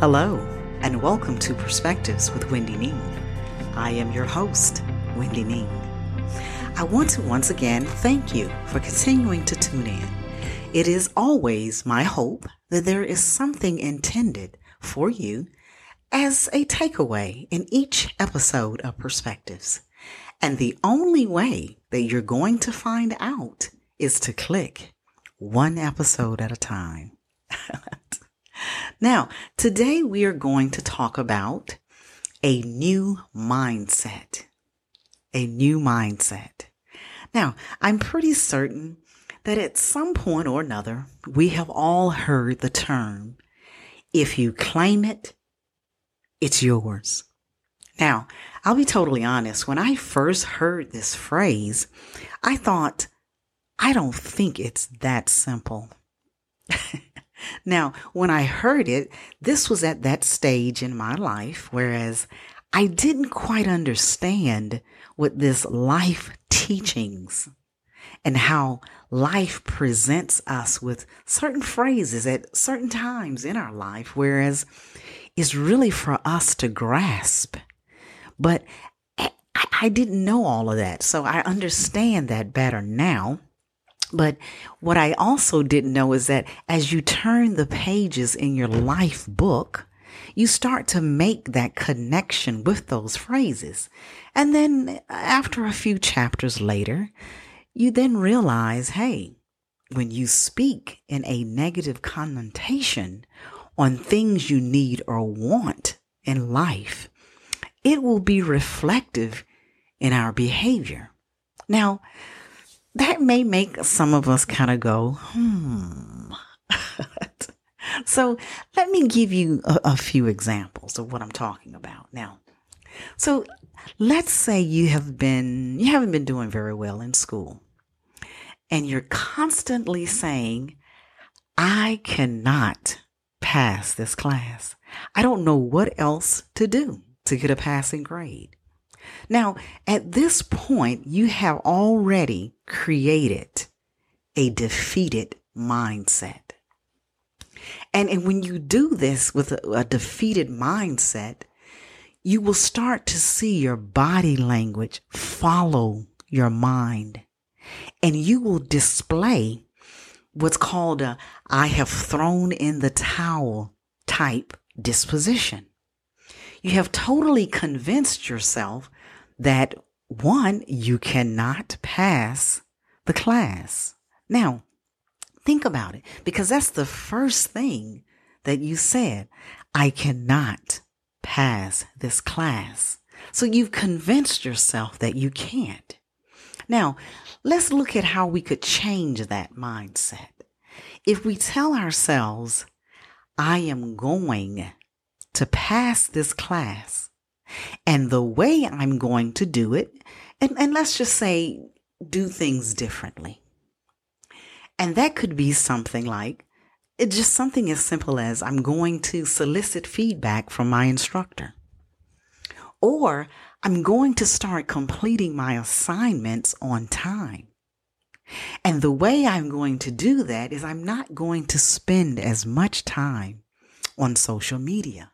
Hello, and welcome to Perspectives with Wendy Ning. I am your host, Wendy Ning. I want to once again thank you for continuing to tune in. It is always my hope that there is something intended for you as a takeaway in each episode of Perspectives. And the only way that you're going to find out is to click one episode at a time. now, today we are going to talk about a new mindset. A new mindset. Now, I'm pretty certain that at some point or another, we have all heard the term, if you claim it, it's yours. Now, I'll be totally honest. When I first heard this phrase, I thought, I don't think it's that simple. now, when I heard it, this was at that stage in my life, whereas I didn't quite understand what this life teachings and how life presents us with certain phrases at certain times in our life, whereas it's really for us to grasp. But eh, I, I didn't know all of that. So I understand that better now. But what I also didn't know is that as you turn the pages in your life book, you start to make that connection with those phrases. And then after a few chapters later, you then realize, hey, when you speak in a negative connotation on things you need or want in life, it will be reflective in our behavior. Now, that may make some of us kind of go, hmm. so let me give you a, a, few examples of what I'm talking about now. So let's say you have been, you haven't been doing very well in school and you're constantly saying, I cannot pass this class. I don't know what else to do to get a passing grade. Now, at this point, you have already created a defeated mindset. And, and when you do this with a, a defeated mindset, you will start to see your body language follow your mind. And you will display what's called a I have thrown in the towel type disposition. You have totally convinced yourself that one, you cannot pass the class. Now, think about it because that's the first thing that you said. I cannot pass this class. So you've convinced yourself that you can't. Now, let's look at how we could change that mindset. If we tell ourselves, I am going to pass this class, and the way I'm going to do it, and, and let's just say, do things differently. And that could be something like, it's just something as simple as I'm going to solicit feedback from my instructor. Or I'm going to start completing my assignments on time. And the way I'm going to do that is I'm not going to spend as much time on social media,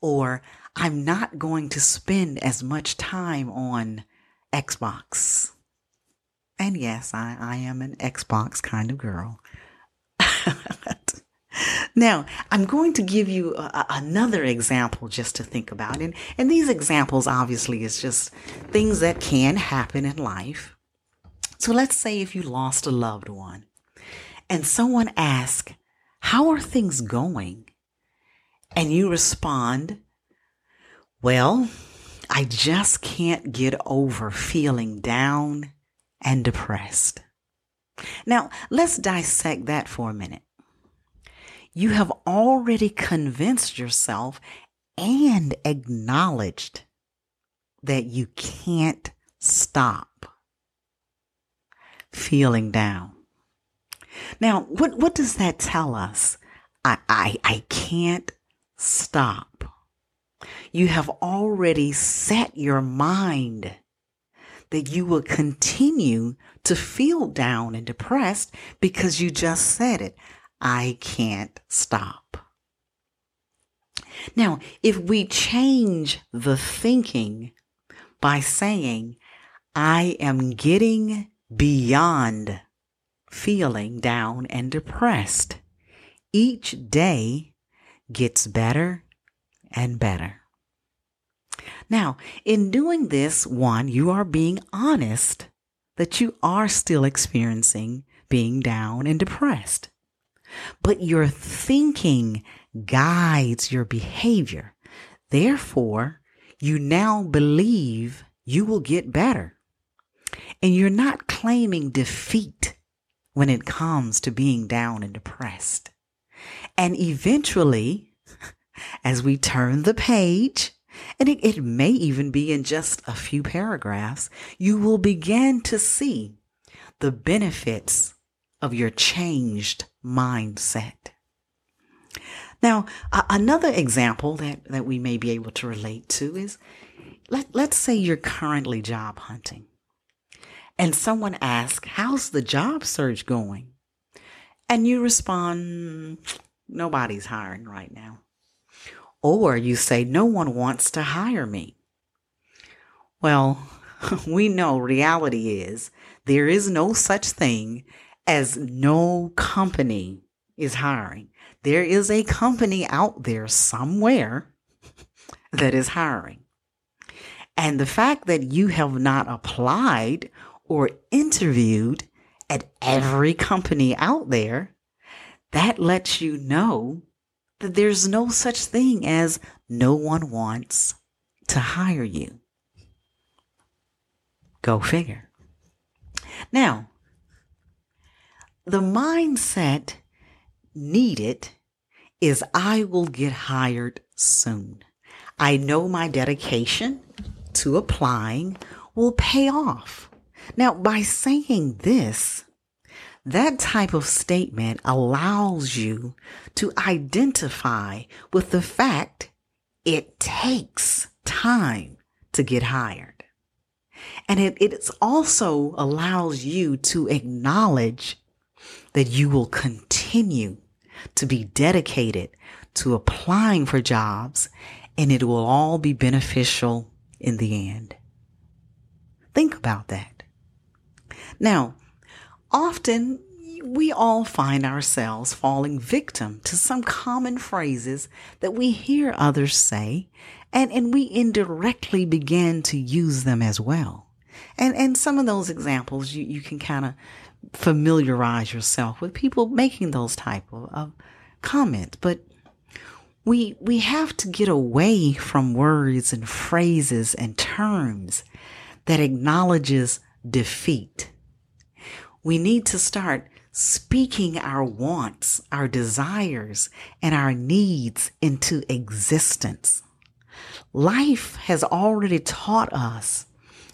or I'm not going to spend as much time on Xbox. And yes, I, I am an Xbox kind of girl. now, I'm going to give you a, another example just to think about. And, and these examples obviously is just things that can happen in life. So let's say if you lost a loved one and someone asks, How are things going? And you respond, Well, I just can't get over feeling down and depressed. Now, let's dissect that for a minute. You have already convinced yourself and acknowledged that you can't stop feeling down. Now, what, what does that tell us? I, I, I can't stop. You have already set your mind that you will continue to feel down and depressed because you just said it. I can't stop. Now, if we change the thinking by saying, I am getting beyond feeling down and depressed, each day gets better and better. Now, in doing this, one, you are being honest that you are still experiencing being down and depressed. But your thinking guides your behavior. Therefore, you now believe you will get better. And you're not claiming defeat when it comes to being down and depressed. And eventually, as we turn the page, and it, it, may even be in just a few paragraphs, you will begin to see the benefits of your changed mindset. Now, another example that, that we may be able to relate to is let, let's say you're currently job hunting and someone asks, How's the job search going? And you respond, Nobody's hiring right now. Or you say, No one wants to hire me. Well, we know reality is there is no such thing as no company is hiring. There is a company out there somewhere that is hiring. And the fact that you have not applied or interviewed at every company out there, that lets you know that there's no such thing as no one wants to hire you. Go figure. Now, the mindset needed is I will get hired soon. I know my dedication to applying will pay off. Now, by saying this, that type of statement allows you to identify with the fact it takes time to get hired. And it, it also allows you to acknowledge that you will continue to be dedicated to applying for jobs and it will all be beneficial in the end. Think about that. Now, often we all find ourselves falling victim to some common phrases that we hear others say and, and we indirectly begin to use them as well. And, and some of those examples you, you can kind of familiarize yourself with people making those type of, of comments. But we, we have to get away from words and phrases and terms that acknowledges defeat. We need to start speaking our wants, our desires, and our needs into existence. Life has already taught us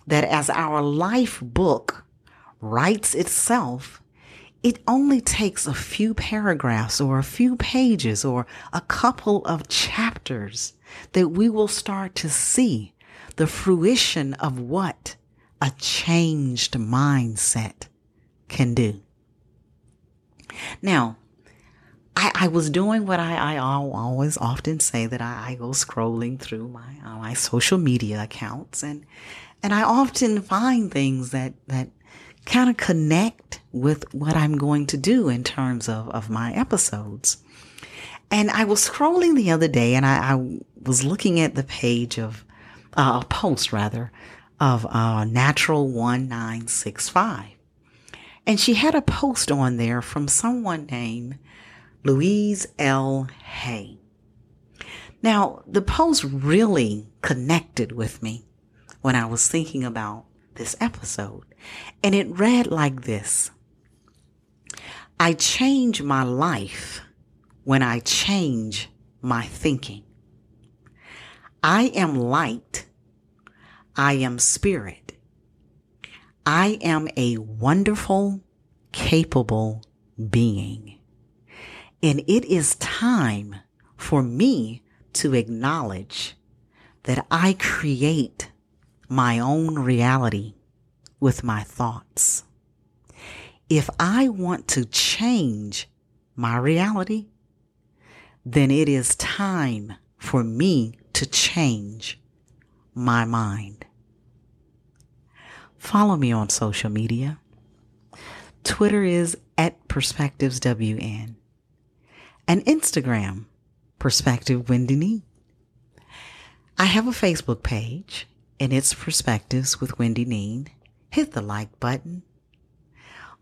that as our life book writes itself, it only takes a few paragraphs or a few pages or a couple of chapters that we will start to see the fruition of what a changed mindset can do. Now, I, I was doing what I, I always often say that I, I go scrolling through my uh, my social media accounts and and I often find things that that kind of connect with what I'm going to do in terms of, of my episodes. And I was scrolling the other day and I, I was looking at the page of uh, a post rather of uh, Natural 1965. And she had a post on there from someone named Louise L. Hay. Now, the post really connected with me when I was thinking about this episode. And it read like this I change my life when I change my thinking. I am light. I am spirit. I am a wonderful, capable being. And it is time for me to acknowledge that I create my own reality with my thoughts. If I want to change my reality, then it is time for me to change my mind. Follow me on social media. Twitter is at PerspectivesWN and Instagram, Perspective Wendy. I have a Facebook page and it's Perspectives with Wendy Neen. Hit the like button.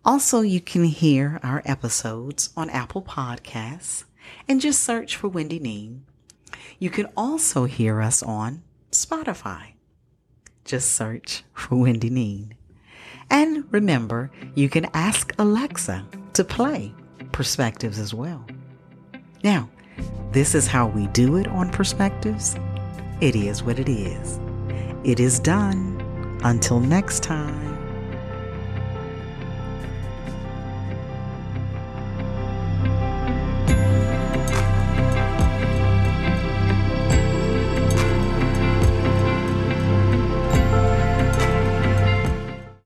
Also, you can hear our episodes on Apple Podcasts and just search for Wendy Neen. You can also hear us on Spotify. Just search for Wendy Neen. And remember, you can ask Alexa to play Perspectives as well. Now, this is how we do it on Perspectives. It is what it is. It is done. Until next time.